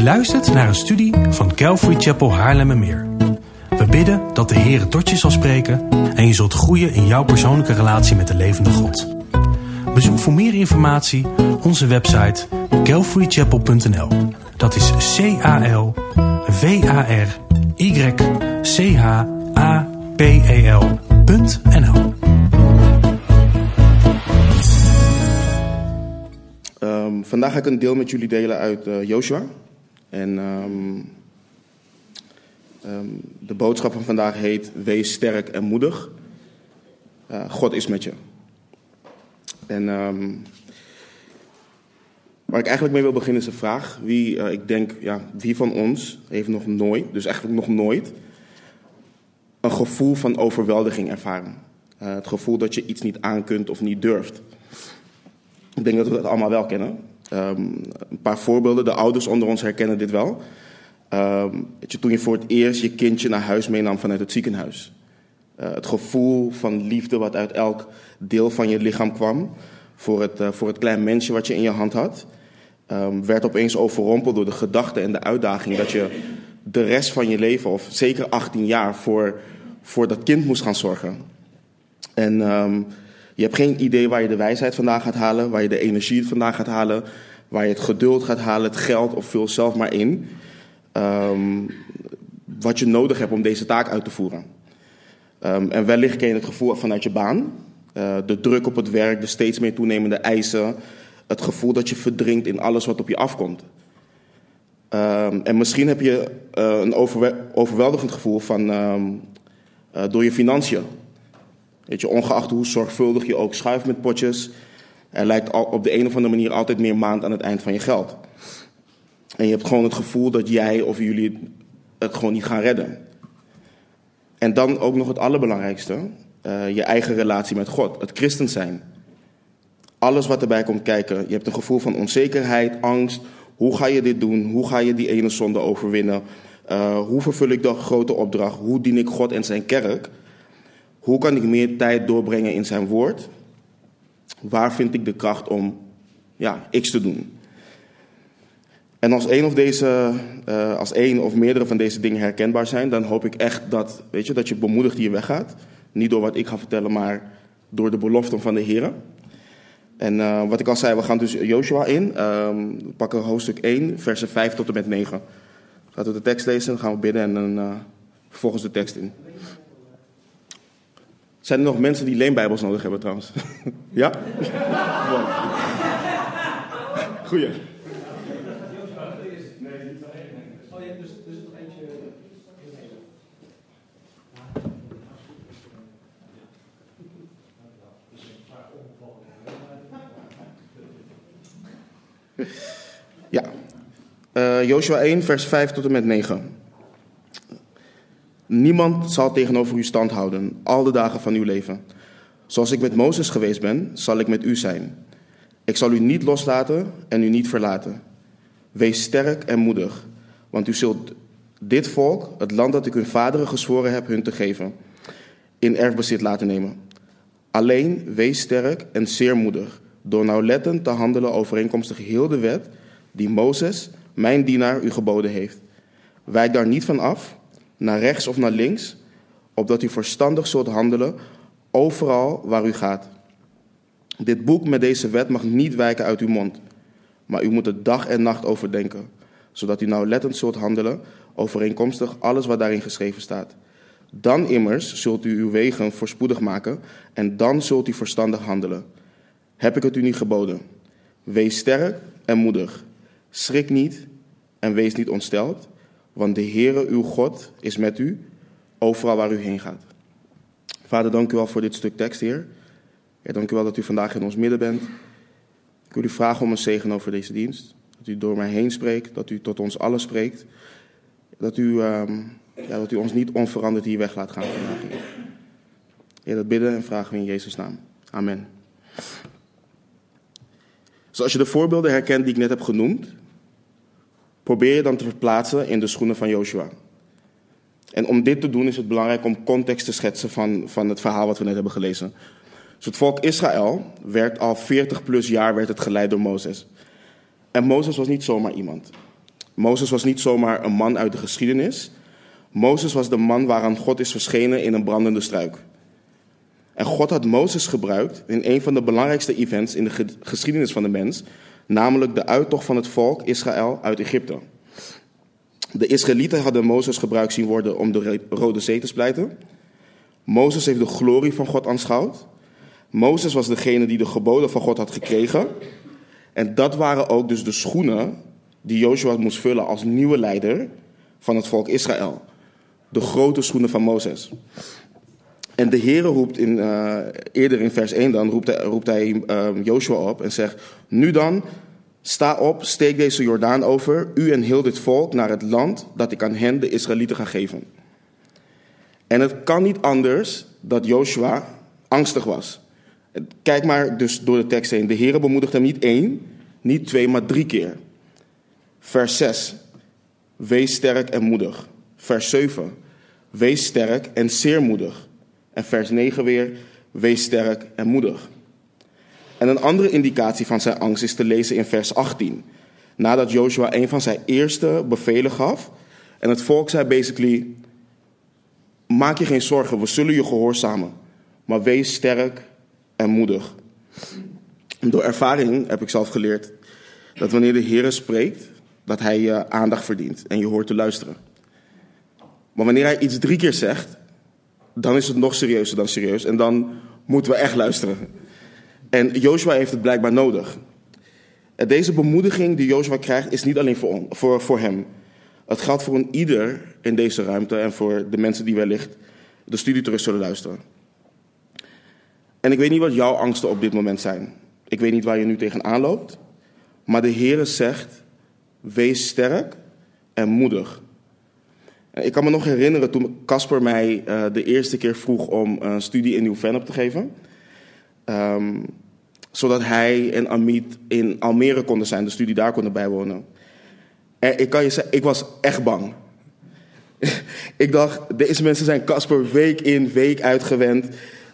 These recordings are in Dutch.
Je luistert naar een studie van Calvary Chapel Haarlemmermeer. We bidden dat de Heer tot je zal spreken en je zult groeien in jouw persoonlijke relatie met de levende God. Bezoek voor meer informatie onze website calvarychapel.nl. Dat is C-A-L-V-A-R-Y-C-H-A-P-E-L.nl. Ehm, vandaag ga ik een deel met jullie delen uit eh, Joshua. En ehm, ehm, de boodschap van vandaag heet: Wees sterk en moedig. Eh, God is met je. En ehm, waar ik eigenlijk mee wil beginnen is de vraag: wie, eh, ik denk, ja, wie van ons heeft nog nooit, dus eigenlijk nog nooit, een gevoel van overweldiging ervaren? Eh, het gevoel dat je iets niet aankunt of niet durft. Ik denk dat we dat allemaal wel kennen. Ehm, een paar voorbeelden. De ouders onder ons herkennen dit wel. Weet je, toen je voor het eerst je kindje naar huis meenam vanuit het ziekenhuis. Eh, het gevoel van liefde wat uit elk deel van je lichaam kwam. Voor het, uh, voor het klein mensje wat je in je hand had. ehm, werd opeens overrompeld door de gedachte en de uitdaging dat je de rest van je leven, of zeker 18 jaar, voor, voor dat kind moest gaan zorgen. En je hebt geen idee waar je de wijsheid vandaan gaat halen, waar je de energie vandaan gaat halen, waar je het geduld gaat halen, het geld of vul zelf maar in. Ehm, wat je nodig hebt om deze taak uit te voeren. Ehm, en wellicht ken je het gevoel vanuit je baan. Eh, de druk op het werk, de steeds meer toenemende eisen. Het gevoel dat je verdrinkt in alles wat op je afkomt. Ehm, en misschien heb je eh, een overwe- overweldigend gevoel van, eh, door je financiën. Weet je, ongeacht hoe zorgvuldig je ook schuift met potjes, er lijkt op de een of andere manier altijd meer maand aan het eind van je geld. En je hebt gewoon het gevoel dat jij of jullie het gewoon niet gaan redden. En dan ook nog het allerbelangrijkste, eh, je eigen relatie met God, het christen zijn. Alles wat erbij komt kijken. Je hebt een gevoel van onzekerheid, angst. Hoe ga je dit doen? Hoe ga je die ene zonde overwinnen? Uh, hoe vervul ik de grote opdracht? Hoe dien ik God en zijn kerk? Hoe kan ik meer tijd doorbrengen in zijn woord? Waar vind ik de kracht om ja, X te doen? En als één of, deze, uh, als één of meerdere van deze dingen herkenbaar zijn, dan hoop ik echt dat, weet je, dat je bemoedigd hier weggaat. Niet door wat ik ga vertellen, maar door de beloften van de Heer. En uh, wat ik al zei, we gaan dus Joshua in. Um, we pakken hoofdstuk 1, versen 5 tot en met 9. Gaat we de tekst lezen, dan gaan we bidden en dan uh, vervolgens de tekst in. Zijn er nog mensen die leenbijbels nodig hebben trouwens? ja? Goeie. Ja. Uh, Joshua 1, vers 5 tot en met 9. Niemand zal tegenover u stand houden, al de dagen van uw leven. Zoals ik met Mozes geweest ben, zal ik met u zijn. Ik zal u niet loslaten en u niet verlaten. Wees sterk en moedig, want u zult dit volk, het land dat ik hun vaderen gezworen heb hun te geven, in erfbezit laten nemen. Alleen wees sterk en zeer moedig, door nauwlettend te handelen overeenkomstig heel de wet die Mozes, mijn dienaar, u geboden heeft. Wijk daar niet van af, naar rechts of naar links, opdat u verstandig zult handelen overal waar u gaat. Dit boek met deze wet mag niet wijken uit uw mond, maar u moet het dag en nacht overdenken, zodat u nauwlettend zult handelen overeenkomstig alles wat daarin geschreven staat. Dan immers zult u uw wegen voorspoedig maken en dan zult u verstandig handelen. Heb ik het u niet geboden? Wees sterk en moedig. Schrik niet en wees niet ontsteld, want de Heere uw God is met u overal waar u heen gaat. Vader, dank u wel voor dit stuk tekst, Heer. Dank u wel dat u vandaag in ons midden bent. Ik wil u vragen om een zegen over deze dienst. Dat u door mij heen spreekt, dat u tot ons allen spreekt. Dat u, um, ja, dat u ons niet onveranderd hier weg laat gaan vandaag, Heer. Heer, dat bidden en vragen we in Jezus' naam. Amen. Zoals je de voorbeelden herkent die ik net heb genoemd, probeer je dan te verplaatsen in de schoenen van Joshua. En om dit te doen is het belangrijk om context te schetsen van, van het verhaal wat we net hebben gelezen. Dus het volk Israël werd al 40 plus jaar werd het geleid door Mozes. En Mozes was niet zomaar iemand. Mozes was niet zomaar een man uit de geschiedenis. Mozes was de man waaraan God is verschenen in een brandende struik. En God had Mozes gebruikt in een van de belangrijkste events in de geschiedenis van de mens, namelijk de uittocht van het volk Israël uit Egypte. De Israëlieten hadden Mozes gebruikt zien worden om de Rode Zee te splijten. Mozes heeft de glorie van God aanschouwd. Mozes was degene die de geboden van God had gekregen. En dat waren ook dus de schoenen die Joshua moest vullen als nieuwe leider van het volk Israël. De grote schoenen van Mozes. En de Heere roept in, uh, eerder in vers 1 dan, roept hij, roept hij uh, Joshua op en zegt, nu dan, sta op, steek deze Jordaan over, u en heel dit volk, naar het land dat ik aan hen, de Israëlieten, ga geven. En het kan niet anders dat Joshua angstig was. Kijk maar dus door de tekst heen. De Heere bemoedigt hem niet één, niet twee, maar drie keer. Vers 6. Wees sterk en moedig. Vers 7. Wees sterk en zeer moedig. En vers 9 weer. Wees sterk en moedig. En een andere indicatie van zijn angst is te lezen in vers 18. Nadat Joshua een van zijn eerste bevelen gaf. En het volk zei basically: Maak je geen zorgen, we zullen je gehoorzamen. Maar wees sterk en moedig. Door ervaring heb ik zelf geleerd dat wanneer de Heer spreekt, dat hij je aandacht verdient en je hoort te luisteren. Maar wanneer hij iets drie keer zegt, dan is het nog serieuzer dan serieus en dan moeten we echt luisteren. En Joshua heeft het blijkbaar nodig. Deze bemoediging die Joshua krijgt is niet alleen voor, voor, voor hem. Het geldt voor een ieder in deze ruimte en voor de mensen die wellicht de studie zullen luisteren. En ik weet niet wat jouw angsten op dit moment zijn. Ik weet niet waar je nu tegenaan loopt. Maar de Heere zegt, wees sterk en moedig. Ik kan me nog herinneren toen Casper mij uh, de eerste keer vroeg om een studie in Nieuw-Vennep te geven. Um, zodat hij en Amit in Almere konden zijn, de studie daar konden bijwonen. En ik kan je zeggen, ik was echt bang. ik dacht, deze mensen zijn Casper week in, week uitgewend.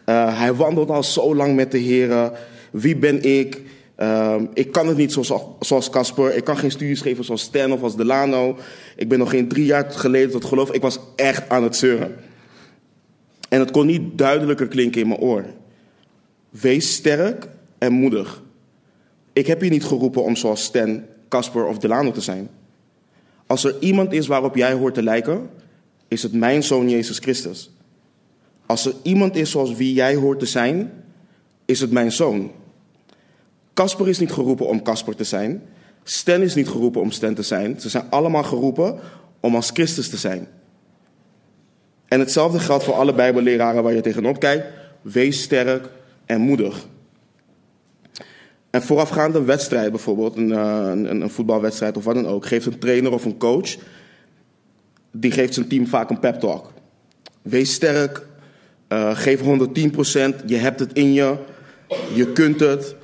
Uh, hij wandelt al zo lang met de heren. Wie ben ik? Uh, ik kan het niet zoals Casper. Ik kan geen studies geven zoals Stan of als Delano. Ik ben nog geen drie jaar geleden tot geloof. Ik was echt aan het zeuren. En het kon niet duidelijker klinken in mijn oor. Wees sterk en moedig. Ik heb je niet geroepen om zoals Stan, Casper of Delano te zijn. Als er iemand is waarop jij hoort te lijken, is het mijn zoon Jezus Christus. Als er iemand is zoals wie jij hoort te zijn, is het mijn zoon. Casper is niet geroepen om Casper te zijn. Stan is niet geroepen om Stan te zijn. Ze zijn allemaal geroepen om als Christus te zijn. En hetzelfde geldt voor alle Bijbelleraren waar je tegenop kijkt. Wees sterk en moedig. En voorafgaand een wedstrijd, bijvoorbeeld een, eh, een, een, voetbalwedstrijd of wat dan ook, geeft een trainer of een coach, die geeft zijn team vaak een pep talk. Wees sterk, uh, geef 110%, je hebt het in je, je kunt het.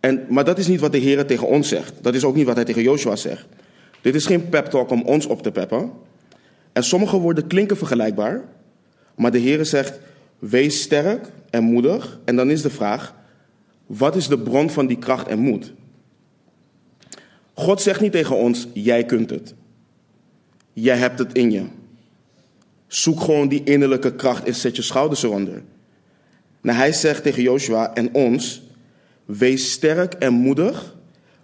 En, maar dat is niet wat de Heer tegen ons zegt. Dat is ook niet wat hij tegen Joshua zegt. Dit is geen pep talk om ons op te peppen. En sommige woorden klinken vergelijkbaar. Maar de Heer zegt, wees sterk en moedig. En dan is de vraag, wat is de bron van die kracht en moed? God zegt niet tegen ons, jij kunt het. Jij hebt het in je. Zoek gewoon die innerlijke kracht en zet je schouders eronder. Nou, hij zegt tegen Joshua en ons, wees sterk en moedig,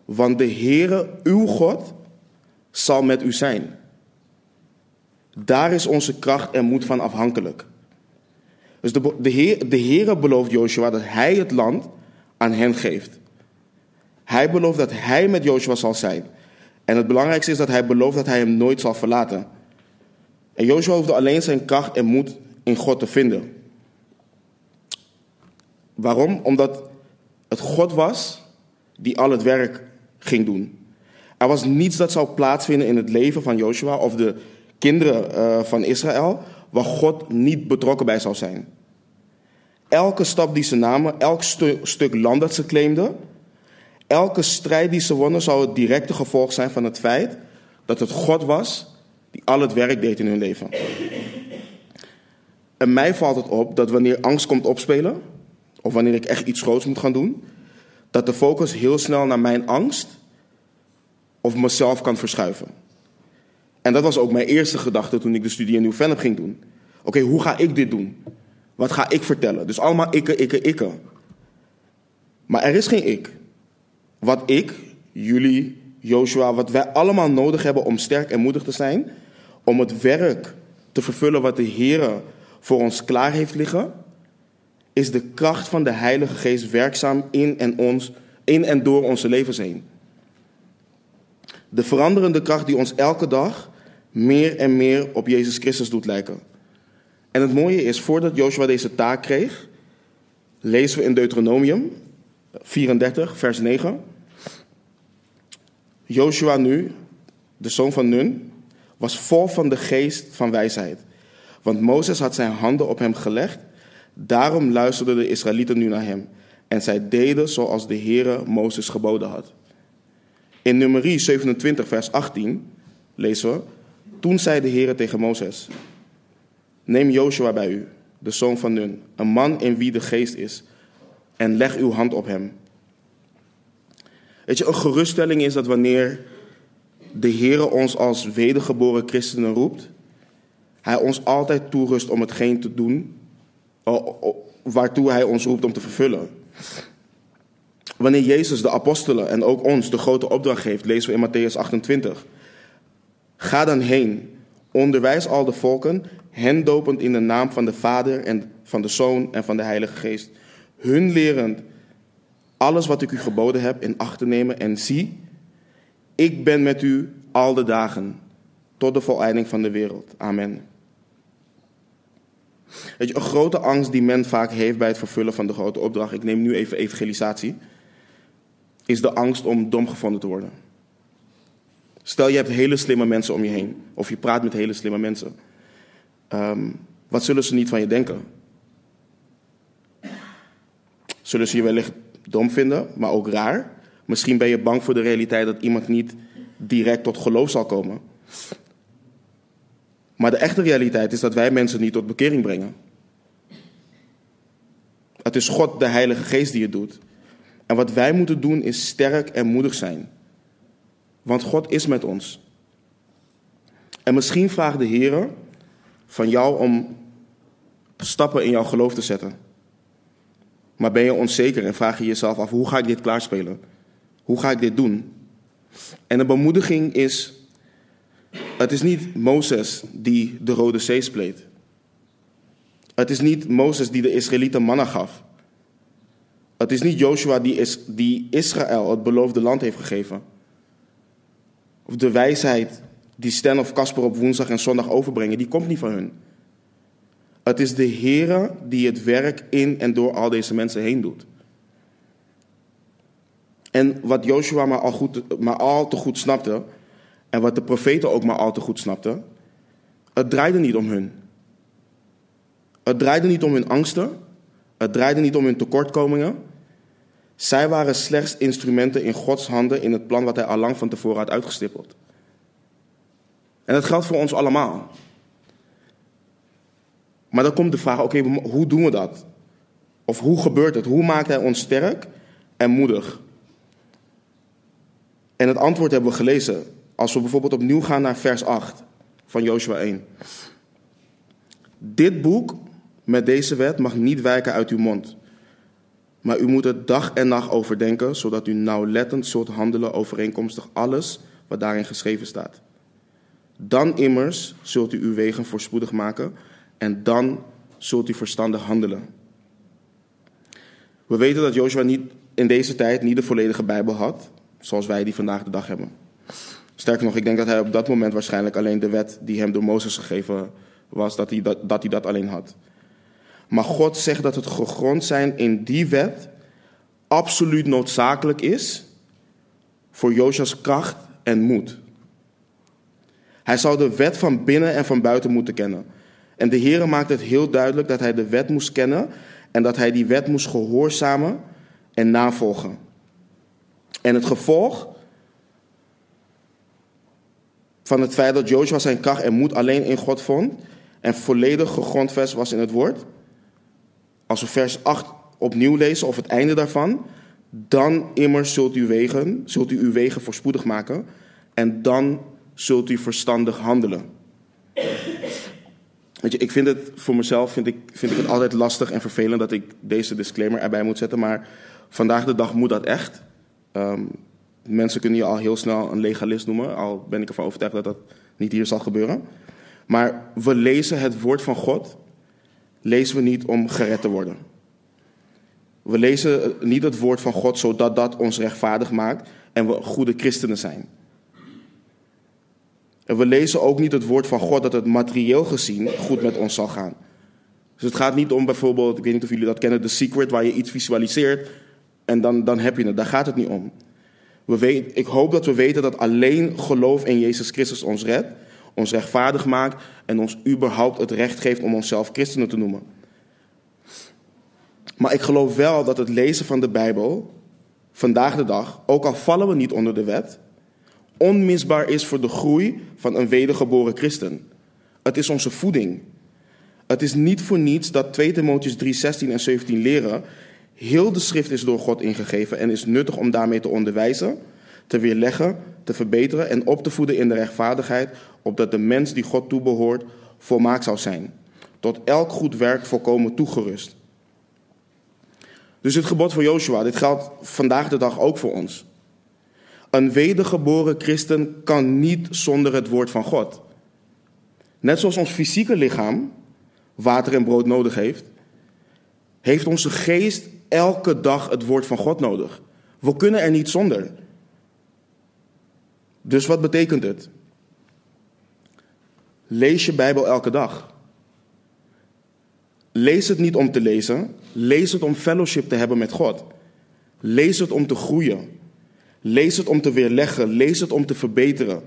want de Heere, uw God, zal met u zijn. Daar is onze kracht en moed van afhankelijk. Dus de, de, Heer, de Heere belooft Joshua dat hij het land aan hen geeft. Hij belooft dat hij met Joshua zal zijn. En het belangrijkste is dat hij belooft dat hij hem nooit zal verlaten. En Joshua hoefde alleen zijn kracht en moed in God te vinden. Waarom? Omdat het God was die al het werk ging doen. Er was niets dat zou plaatsvinden in het leven van Joshua of de kinderen uh, van Israël waar God niet betrokken bij zou zijn. Elke stap die ze namen, elk stu stuk land dat ze claimden, elke strijd die ze wonnen, zou het directe gevolg zijn van het feit dat het God was die al het werk deed in hun leven. En mij valt het op dat wanneer angst komt opspelen, of wanneer ik echt iets groots moet gaan doen, dat de focus heel snel naar mijn angst of mezelf kan verschuiven. En dat was ook mijn eerste gedachte toen ik de studie in Nieuw-Vennep ging doen. Oké, hoe ga ik dit doen? Wat ga ik vertellen? Dus allemaal ikke, ikke, ikke. Maar er is geen ik. Wat ik, jullie, Joshua, wat wij allemaal nodig hebben om sterk en moedig te zijn, om het werk te vervullen wat de Heer voor ons klaar heeft liggen, is de kracht van de Heilige Geest werkzaam in en, ons, in en door onze levens heen. De veranderende kracht die ons elke dag meer en meer op Jezus Christus doet lijken. En het mooie is, voordat Joshua deze taak kreeg, lezen we in Deuteronomium 34, vers 9. Joshua nu, de zoon van Nun, was vol van de geest van wijsheid. Want Mozes had zijn handen op hem gelegd. Daarom luisterden de Israëlieten nu naar hem. En zij deden zoals de Heere Mozes geboden had. In nummerie 27, vers 18 lezen we. Toen zei de Heere tegen Mozes: Neem Joshua bij u, de zoon van Nun, een man in wie de geest is, en leg uw hand op hem. Weet je, een geruststelling is dat wanneer de Heere ons als wedergeboren christenen roept, Hij ons altijd toerust om hetgeen te doen waartoe Hij ons roept om te vervullen. Wanneer Jezus de apostelen en ook ons de grote opdracht geeft, lezen we in Matthäus 28. Ga dan heen, onderwijs al de volken, hen dopend in de naam van de Vader en van de Zoon en van de Heilige Geest. Hun lerend alles wat ik u geboden heb in acht te nemen. En zie, ik ben met u al de dagen tot de voleinding van de wereld. Amen. Weet je, een grote angst die men vaak heeft bij het vervullen van de grote opdracht, ik neem nu even evangelisatie, is de angst om dom gevonden te worden. Stel je hebt hele slimme mensen om je heen, of je praat met hele slimme mensen. Um, wat zullen ze niet van je denken? Zullen ze je wellicht dom vinden, maar ook raar? Misschien ben je bang voor de realiteit dat iemand niet direct tot geloof zal komen. Maar de echte realiteit is dat wij mensen niet tot bekering brengen. Het is God, de Heilige Geest, die het doet. En wat wij moeten doen is sterk en moedig zijn. Want God is met ons. En misschien vraagt de Heer van jou om stappen in jouw geloof te zetten. Maar ben je onzeker en vraag je jezelf af: hoe ga ik dit klaarspelen? Hoe ga ik dit doen? En de bemoediging is: het is niet Mozes die de Rode Zee spleet. Het is niet Mozes die de Israëlieten mannen gaf. Het is niet Joshua die, is, die Israël het beloofde land heeft gegeven. Of de wijsheid die Stan of Casper op woensdag en zondag overbrengen, die komt niet van hun. Het is de Heere die het werk in en door al deze mensen heen doet. En wat Joshua maar al, goed, maar al te goed snapte, en wat de profeten ook maar al te goed snapten, het draaide niet om hun. Het draaide niet om hun angsten, het draaide niet om hun tekortkomingen. Zij waren slechts instrumenten in Gods handen in het plan wat Hij al lang van tevoren had uitgestippeld. En dat geldt voor ons allemaal. Maar dan komt de vraag: oké, hoe doen we dat? Of hoe gebeurt het? Hoe maakt Hij ons sterk en moedig? En het antwoord hebben we gelezen. Als we bijvoorbeeld opnieuw gaan naar vers 8 van Joshua 1. Dit boek met deze wet mag niet wijken uit uw mond. Maar u moet het dag en nacht overdenken, zodat u nauwlettend zult handelen overeenkomstig alles wat daarin geschreven staat. Dan immers zult u uw wegen voorspoedig maken en dan zult u verstandig handelen. We weten dat Joshua niet, in deze tijd niet de volledige Bijbel had, zoals wij die vandaag de dag hebben. Sterker nog, ik denk dat hij op dat moment waarschijnlijk alleen de wet die hem door Mozes gegeven was, dat hij dat, dat, hij dat alleen had. Maar God zegt dat het gegrond zijn in die wet absoluut noodzakelijk is voor Joshua's kracht en moed. Hij zou de wet van binnen en van buiten moeten kennen. En de Heer maakt het heel duidelijk dat hij de wet moest kennen en dat hij die wet moest gehoorzamen en navolgen. En het gevolg van het feit dat Joshua zijn kracht en moed alleen in God vond en volledig gegrondvest was in het woord. Als we vers 8 opnieuw lezen of het einde daarvan, dan immers zult u, wegen, zult u uw wegen voorspoedig maken en dan zult u verstandig handelen. Weet je, ik vind het voor mezelf vind ik, vind ik het altijd lastig en vervelend dat ik deze disclaimer erbij moet zetten. Maar vandaag de dag moet dat echt. Ehm, mensen kunnen je al heel snel een legalist noemen, al ben ik ervan overtuigd dat dat niet hier zal gebeuren. Maar we lezen het woord van God, lezen we niet om gered te worden. We lezen niet het woord van God zodat dat ons rechtvaardig maakt en we goede christenen zijn. En we lezen ook niet het woord van God dat het materieel gezien goed met ons zal gaan. Dus het gaat niet om bijvoorbeeld, ik weet niet of jullie dat kennen, The Secret, waar je iets visualiseert en dan, dan heb je het. Daar gaat het niet om. We ik hoop dat we weten dat alleen geloof in Jezus Christus ons redt, ons rechtvaardig maakt en ons überhaupt het recht geeft om onszelf christenen te noemen. Maar ik geloof wel dat het lezen van de Bijbel vandaag de dag, ook al vallen we niet onder de wet, onmisbaar is voor de groei van een wedergeboren christen. Het is onze voeding. Het is niet voor niets dat 2 Timotheus 3, 16 en 17 leren. Heel de schrift is door God ingegeven en is nuttig om daarmee te onderwijzen, te weerleggen, te verbeteren en op te voeden in de rechtvaardigheid, opdat de mens die God toebehoort volmaakt zou zijn. Tot elk goed werk volkomen toegerust. Dus het gebod van Joshua, dit geldt vandaag de dag ook voor ons. Een wedergeboren christen kan niet zonder het woord van God. Net zoals ons fysieke lichaam water en brood nodig heeft, heeft onze geest elke dag het woord van God nodig. We kunnen er niet zonder. Dus wat betekent het? Lees je Bijbel elke dag. Lees het niet om te lezen, lees het om fellowship te hebben met God. Lees het om te groeien. Lees het om te weerleggen, lees het om te verbeteren.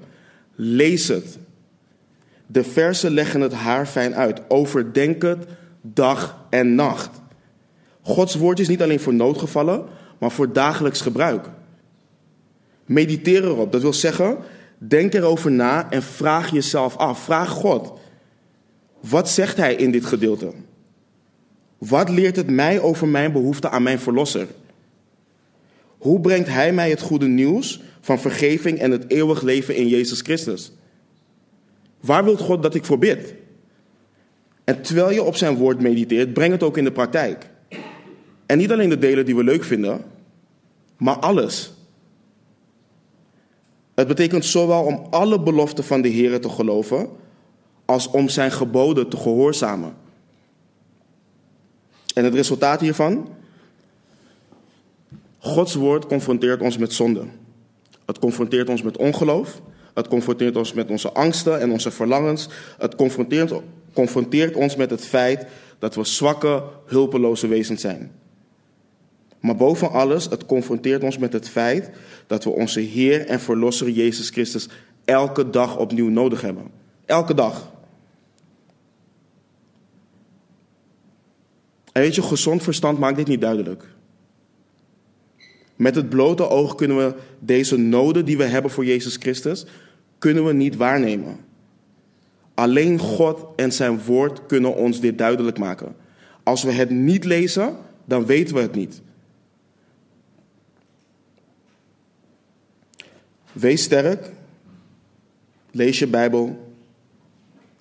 Lees het. De versen leggen het haar fijn uit. Overdenk het dag en nacht. Gods woord is niet alleen voor noodgevallen, maar voor dagelijks gebruik. Mediteer erop. Dat wil zeggen, denk erover na en vraag jezelf af. Vraag God. Wat zegt Hij in dit gedeelte? Wat leert het mij over mijn behoefte aan mijn verlosser? Hoe brengt Hij mij het goede nieuws van vergeving en het eeuwig leven in Jezus Christus? Waar wilt God dat ik voor bid? En terwijl je op zijn woord mediteert, breng het ook in de praktijk. En niet alleen de delen die we leuk vinden, maar alles. Het betekent zowel om alle beloften van de Heer te geloven, als om zijn geboden te gehoorzamen. En het resultaat hiervan? Gods woord confronteert ons met zonde. Het confronteert ons met ongeloof. Het confronteert ons met onze angsten en onze verlangens. Het confronteert, confronteert ons met het feit dat we zwakke, hulpeloze wezens zijn. Maar boven alles, het confronteert ons met het feit dat we onze Heer en Verlosser Jezus Christus elke dag opnieuw nodig hebben. Elke dag. En weet je, gezond verstand maakt dit niet duidelijk. Met het blote oog kunnen we deze noden die we hebben voor Jezus Christus, kunnen we niet waarnemen. Alleen God en zijn woord kunnen ons dit duidelijk maken. Als we het niet lezen, dan weten we het niet. Wees sterk, lees je Bijbel,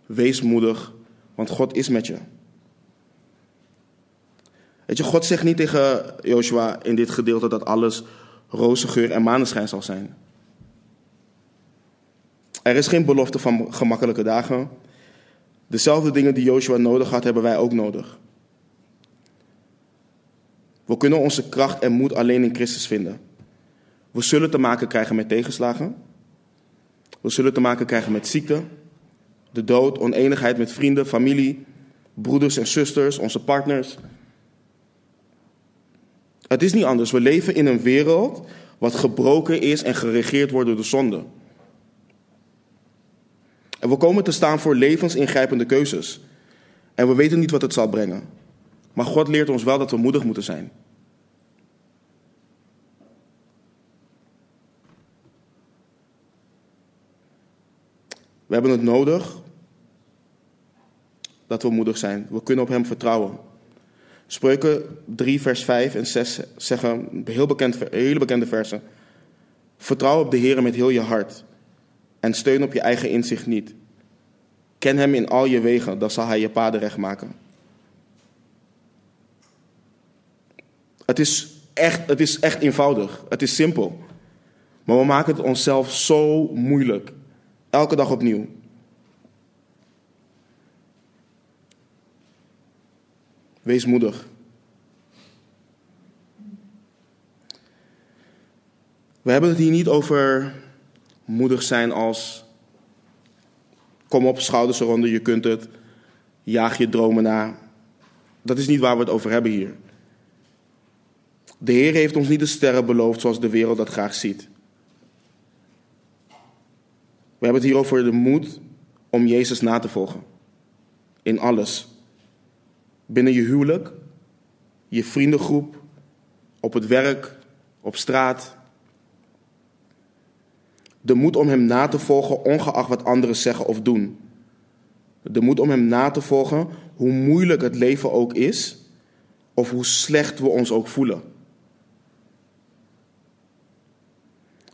wees moedig, want God is met je. Weet je, God zegt niet tegen Joshua in dit gedeelte dat alles roze geur en maneschijn zal zijn. Er is geen belofte van gemakkelijke dagen. Dezelfde dingen die Joshua nodig had, hebben wij ook nodig. We kunnen onze kracht en moed alleen in Christus vinden. We zullen te maken krijgen met tegenslagen. We zullen te maken krijgen met ziekte, de dood, oneenigheid met vrienden, familie, broeders en zusters, onze partners, het is niet anders. We leven in een wereld wat gebroken is en geregeerd wordt door de zonde. En we komen te staan voor levensingrijpende keuzes. En we weten niet wat het zal brengen. Maar God leert ons wel dat we moedig moeten zijn. We hebben het nodig dat we moedig zijn. We kunnen op Hem vertrouwen. Spreuken 3, vers 5 en 6 zeggen heel bekend, hele bekende versen. Vertrouw op de Heer met heel je hart. en steun op je eigen inzicht niet. Ken hem in al je wegen, dan zal hij je paden recht maken. Het is echt, het is echt eenvoudig. Het is simpel. Maar we maken het onszelf zo moeilijk. Elke dag opnieuw. Wees moedig. We hebben het hier niet over moedig zijn als kom op, schouders eronder, je kunt het, jaag je dromen na. Dat is niet waar we het over hebben hier. De Heer heeft ons niet de sterren beloofd zoals de wereld dat graag ziet. We hebben het hier over de moed om Jezus na te volgen. In alles. Binnen je huwelijk, je vriendengroep, op het werk, op straat. De moed om Hem na te volgen, ongeacht wat anderen zeggen of doen. De moed om Hem na te volgen, hoe moeilijk het leven ook is, of hoe slecht we ons ook voelen.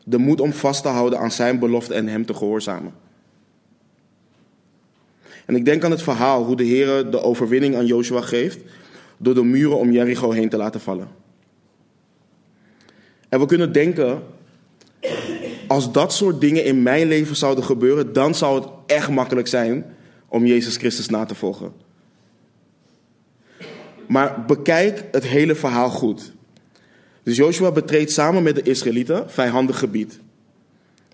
De moed om vast te houden aan Zijn belofte en Hem te gehoorzamen. En ik denk aan het verhaal hoe de Heer de overwinning aan Joshua geeft door de muren om Jericho heen te laten vallen. En we kunnen denken, als dat soort dingen in mijn leven zouden gebeuren, dan zou het echt makkelijk zijn om Jezus Christus na te volgen. Maar bekijk het hele verhaal goed. Dus Joshua betreedt samen met de Israëlieten vijandig gebied.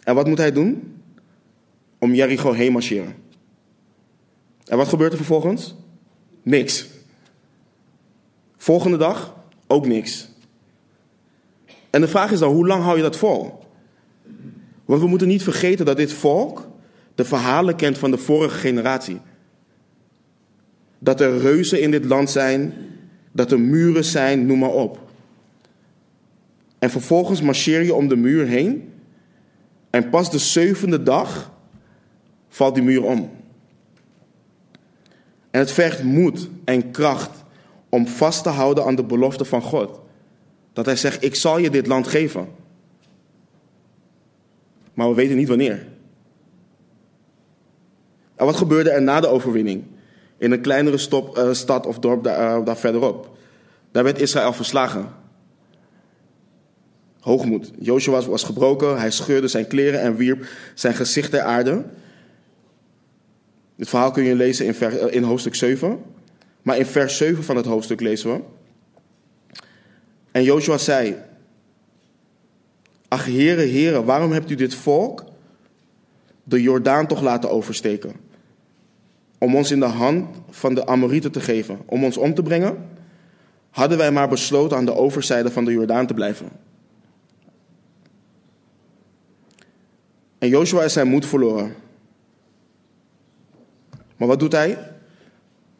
En wat moet hij doen? Om Jericho heen marcheren. En wat gebeurt er vervolgens? Niks. Volgende dag ook niks. En de vraag is dan, hoe lang hou je dat vol? Want we moeten niet vergeten dat dit volk de verhalen kent van de vorige generatie. Dat er reuzen in dit land zijn, dat er muren zijn, noem maar op. En vervolgens marcheer je om de muur heen. En pas de zevende dag valt die muur om. En het vergt moed en kracht om vast te houden aan de belofte van God. Dat hij zegt, ik zal je dit land geven. Maar we weten niet wanneer. En wat gebeurde er na de overwinning? In een kleinere stop, uh, stad of dorp daar, uh, daar verderop. Daar werd Israël verslagen. Hoogmoed. Joshua was gebroken, hij scheurde zijn kleren en wierp zijn gezicht ter aarde. Dit verhaal kun je lezen in, in hoofdstuk 7. Maar in vers 7 van het hoofdstuk lezen we. En Joshua zei: Ach, heren, heren, waarom hebt u dit volk de Jordaan toch laten oversteken? Om ons in de hand van de Amorieten te geven, om ons om te brengen? Hadden wij maar besloten aan de overzijde van de Jordaan te blijven. En Joshua is zijn moed verloren. Maar wat doet hij?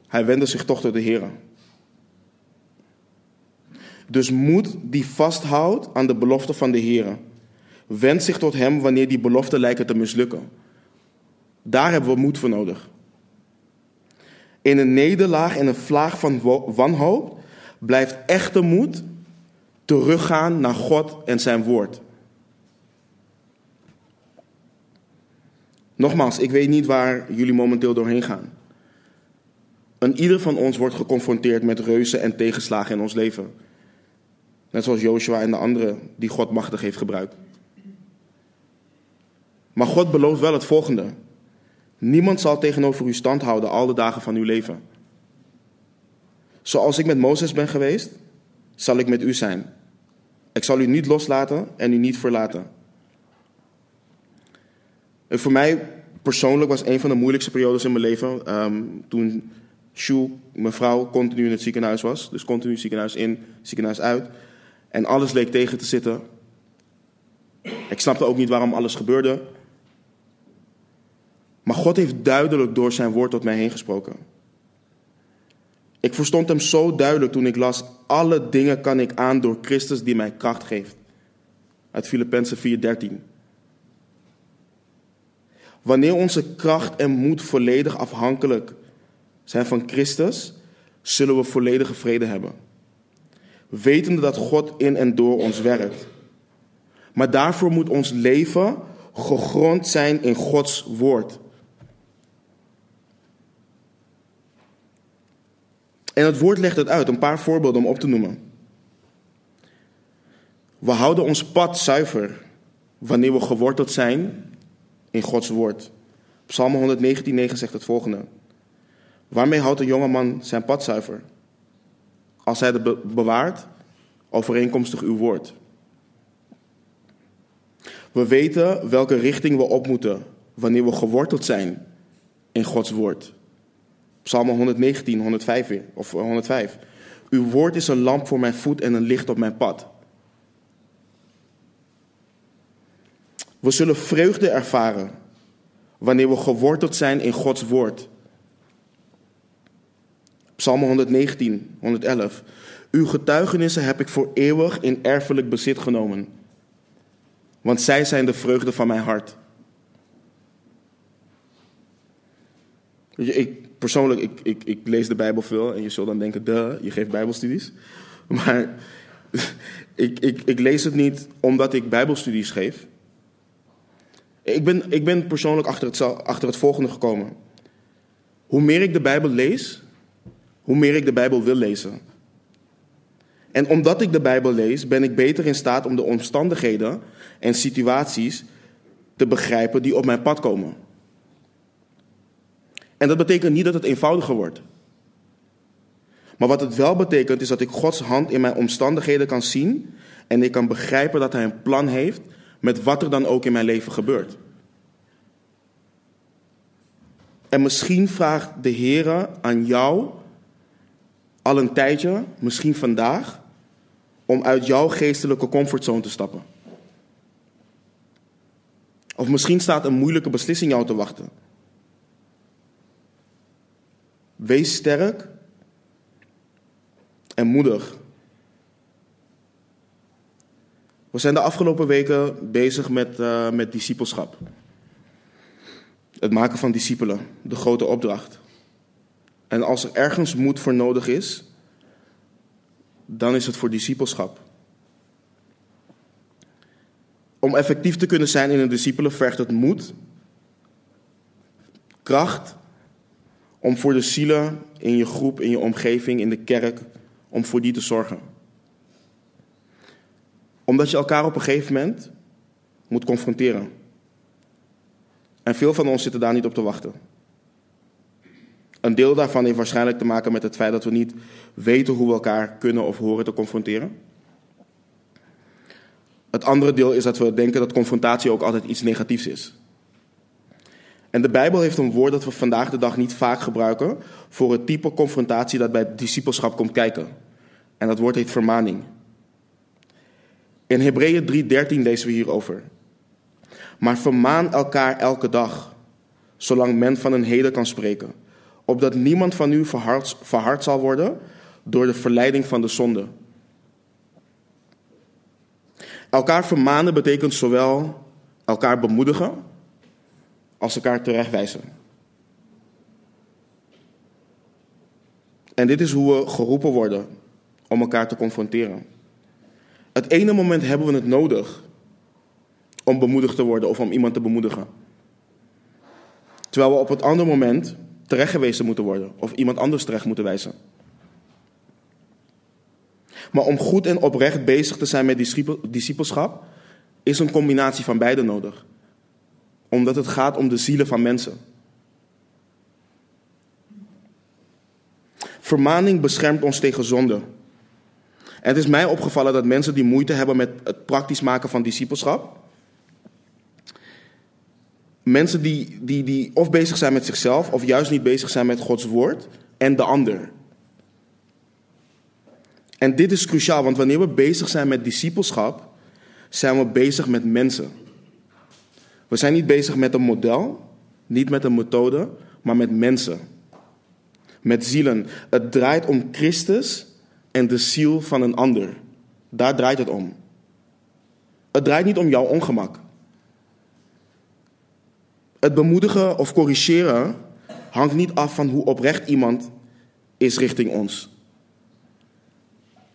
Hij wendde zich toch tot de Heer. Dus moed die vasthoudt aan de belofte van de Heer. Wendt zich tot Hem wanneer die beloften lijken te mislukken. Daar hebben we moed voor nodig. In een nederlaag en een vlaag van wanhoop blijft echte moed teruggaan naar God en zijn woord. Nogmaals, ik weet niet waar jullie momenteel doorheen gaan. En ieder van ons wordt geconfronteerd met reuzen en tegenslagen in ons leven. Net zoals Joshua en de anderen die God machtig heeft gebruikt. Maar God belooft wel het volgende. Niemand zal tegenover u stand houden al de dagen van uw leven. Zoals ik met Mozes ben geweest, zal ik met u zijn. Ik zal u niet loslaten en u niet verlaten. En voor mij persoonlijk was een van de moeilijkste periodes in mijn leven um, toen Shu, mijn vrouw, continu in het ziekenhuis was. Dus continu ziekenhuis in, ziekenhuis uit. En alles leek tegen te zitten. Ik snapte ook niet waarom alles gebeurde. Maar God heeft duidelijk door zijn woord tot mij heen gesproken. Ik verstond hem zo duidelijk toen ik las: Alle dingen kan ik aan door Christus die mij kracht geeft. Uit Filippenzen 4:13. Wanneer onze kracht en moed volledig afhankelijk zijn van Christus, zullen we volledige vrede hebben. Wetende dat God in en door ons werkt. Maar daarvoor moet ons leven gegrond zijn in Gods woord. En het woord legt het uit, een paar voorbeelden om op te noemen. We houden ons pad zuiver wanneer we geworteld zijn in Gods woord. Psalm 119, zegt het volgende. Waarmee houdt een jongeman zijn pad zuiver? Als hij het bewaart, overeenkomstig uw woord. We weten welke richting we op moeten wanneer we geworteld zijn in Gods woord. Psalm 119, 105, of 105. Uw woord is een lamp voor mijn voet en een licht op mijn pad. We zullen vreugde ervaren wanneer we geworteld zijn in Gods woord. Psalm 119, 111. Uw getuigenissen heb ik voor eeuwig in erfelijk bezit genomen, want zij zijn de vreugde van mijn hart. Ik, persoonlijk, ik, ik, ik lees de Bijbel veel en je zult dan denken, de, je geeft Bijbelstudies. Maar ik, ik, ik lees het niet omdat ik Bijbelstudies geef. Ik ben, ik ben persoonlijk achter het, achter het volgende gekomen. Hoe meer ik de Bijbel lees, hoe meer ik de Bijbel wil lezen. En omdat ik de Bijbel lees, ben ik beter in staat om de omstandigheden en situaties te begrijpen die op mijn pad komen. En dat betekent niet dat het eenvoudiger wordt. Maar wat het wel betekent is dat ik Gods hand in mijn omstandigheden kan zien en ik kan begrijpen dat Hij een plan heeft met wat er dan ook in mijn leven gebeurt. En misschien vraagt de Heer aan jou al een tijdje, misschien vandaag, om uit jouw geestelijke comfortzone te stappen. Of misschien staat een moeilijke beslissing jou te wachten. Wees sterk en moedig. We zijn de afgelopen weken bezig met, uh, met discipelschap. Het maken van discipelen, de grote opdracht. En als er ergens moed voor nodig is, dan is het voor discipelschap. Om effectief te kunnen zijn in een discipelen vergt het moed, kracht om voor de zielen in je groep, in je omgeving, in de kerk, om voor die te zorgen. Omdat je elkaar op een gegeven moment moet confronteren. En veel van ons zitten daar niet op te wachten. Een deel daarvan heeft waarschijnlijk te maken met het feit dat we niet weten hoe we elkaar kunnen of horen te confronteren. Het andere deel is dat we denken dat confrontatie ook altijd iets negatiefs is. En de Bijbel heeft een woord dat we vandaag de dag niet vaak gebruiken voor het type confrontatie dat bij discipelschap komt kijken. En dat woord heet vermaning. In Hebreeën 3:13 lezen we hierover. Maar vermaan elkaar elke dag, zolang men van een heden kan spreken, opdat niemand van u verhard, zal worden door de verleiding van de zonde. Elkaar vermanen betekent zowel elkaar bemoedigen als elkaar terechtwijzen. En dit is hoe we geroepen worden om elkaar te confronteren. Het ene moment hebben we het nodig om bemoedigd te worden of om iemand te bemoedigen. Terwijl we op het andere moment terechtgewezen moeten worden of iemand anders terecht moeten wijzen. Maar om goed en oprecht bezig te zijn met discipelschap is een combinatie van beide nodig. Omdat het gaat om de zielen van mensen. Vermaning beschermt ons tegen zonde. Het is mij opgevallen dat mensen die moeite hebben met het praktisch maken van discipelschap, mensen die, die, die of bezig zijn met zichzelf of juist niet bezig zijn met Gods woord en de ander. En dit is cruciaal, want wanneer we bezig zijn met discipelschap, zijn we bezig met mensen. We zijn niet bezig met een model, niet met een methode, maar met mensen. Met zielen. Het draait om Christus en de ziel van een ander. Daar draait het om. Het draait niet om jouw ongemak. Het bemoedigen of corrigeren hangt niet af van hoe oprecht iemand is richting ons.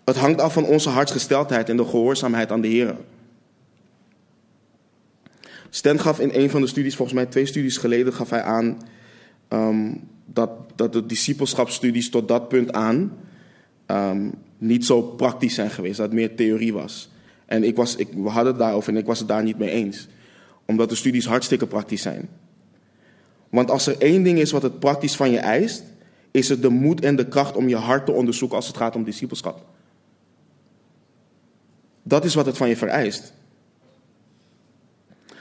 Het hangt af van onze hartsgesteldheid en de gehoorzaamheid aan de Heer. Stan gaf in een van de studies, volgens mij twee studies geleden, gaf hij aan ehm, dat, dat de discipelschapsstudies tot dat punt aan ehm, niet zo praktisch zijn geweest, dat meer theorie was. En ik was, ik, we hadden het daarover en ik was het daar niet mee eens. Omdat de studies hartstikke praktisch zijn. Want als er één ding is wat het praktisch van je eist, is het de moed en de kracht om je hart te onderzoeken als het gaat om discipelschap. Dat is wat het van je vereist.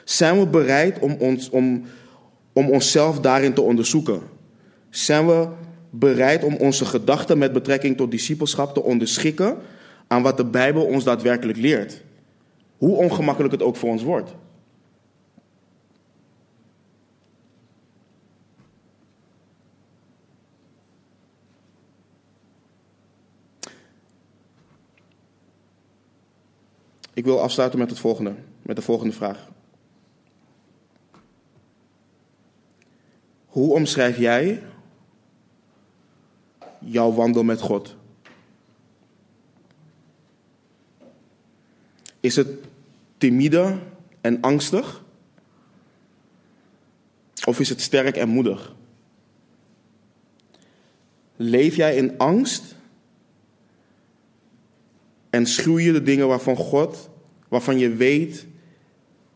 Zijn we bereid om, ons, om, om onszelf daarin te onderzoeken? Zijn we bereid om onze gedachten met betrekking tot discipelschap te onderschikken aan wat de Bijbel ons daadwerkelijk leert? Hoe ongemakkelijk het ook voor ons wordt. Ik wil afsluiten met het volgende, met de volgende vraag. Hoe omschrijf jij jouw wandel met God? Is het timide en angstig? Of is het sterk en moedig? Leef jij in angst en schuw je de dingen waarvan God, waarvan je weet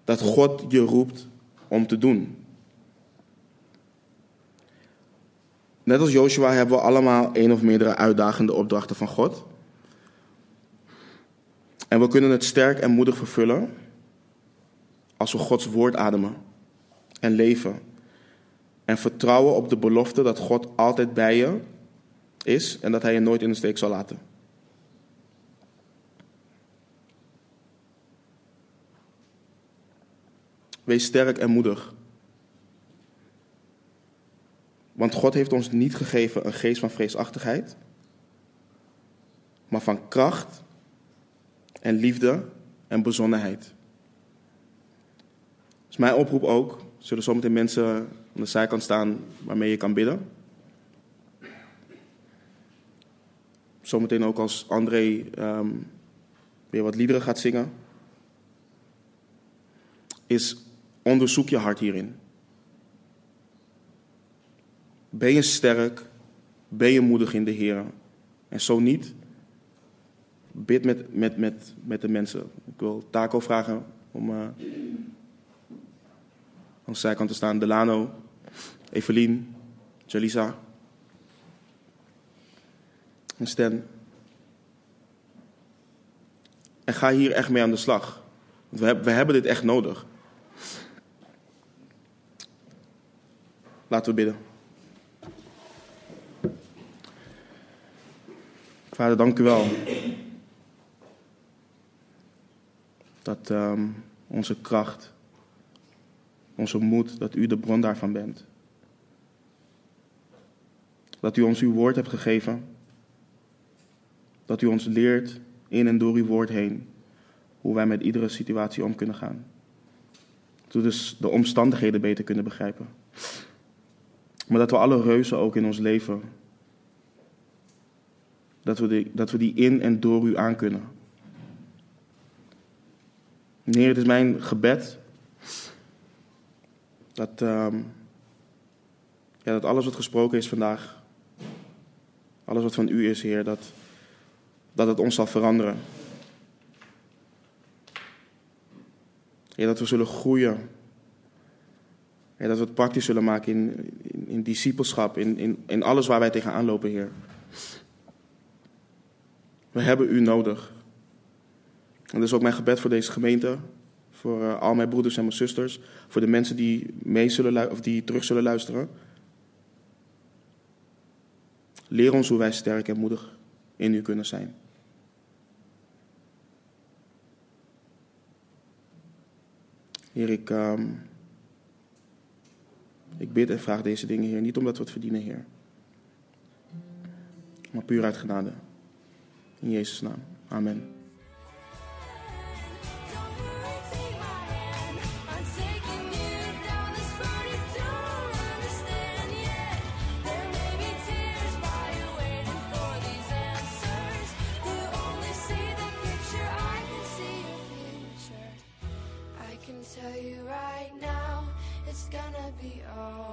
dat God je roept om te doen. Net als Joshua hebben we allemaal één of meerdere uitdagende opdrachten van God. En we kunnen het sterk en moedig vervullen als we Gods woord ademen en leven. En vertrouwen op de belofte dat God altijd bij je is en dat Hij je nooit in de steek zal laten. Wees sterk en moedig. Want God heeft ons niet gegeven een geest van vreesachtigheid, maar van kracht en liefde en bezonnenheid. Is mijn oproep ook. Zullen zometeen mensen aan de zijkant staan waarmee je kan bidden. Zometeen ook als André um, weer wat liederen gaat zingen. Is Onderzoek je hart hierin. Ben je sterk? Ben je moedig in de Heer? En zo niet, bid met, met, met, met de mensen. Ik wil Taco vragen om uh, aan de zijkant te staan. Delano, Evelien, Jalisa en Stan. En ga hier echt mee aan de slag. Want we, we hebben dit echt nodig. Laten we bidden. Vader, dank u wel. Dat um, onze kracht, onze moed, dat u de bron daarvan bent. Dat u ons uw woord hebt gegeven. Dat u ons leert in en door uw woord heen hoe wij met iedere situatie om kunnen gaan. Dat we dus de omstandigheden beter kunnen begrijpen. Maar dat we alle reuzen ook in ons leven, dat we die, dat we die in en door u aan kunnen. Heer, het is mijn gebed dat, um, ja, dat alles wat gesproken is vandaag, alles wat van u is, Heer, dat, dat het ons zal veranderen. Heer, dat we zullen groeien ja, dat we het praktisch zullen maken in, in, in discipelschap, in, in, in alles waar wij tegenaan lopen, Heer. We hebben u nodig. En dat is ook mijn gebed voor deze gemeente, voor uh, al mijn broeders en mijn zusters, voor de mensen die, mee zullen, of die terug zullen luisteren. Leer ons hoe wij sterk en moedig in u kunnen zijn. Heer, ik. Um, ik bid en vraag deze dingen, Heer, niet omdat we het verdienen, Heer. Maar puur uit genade. In Jezus' naam. Amen. tell you right it's gonna be alright.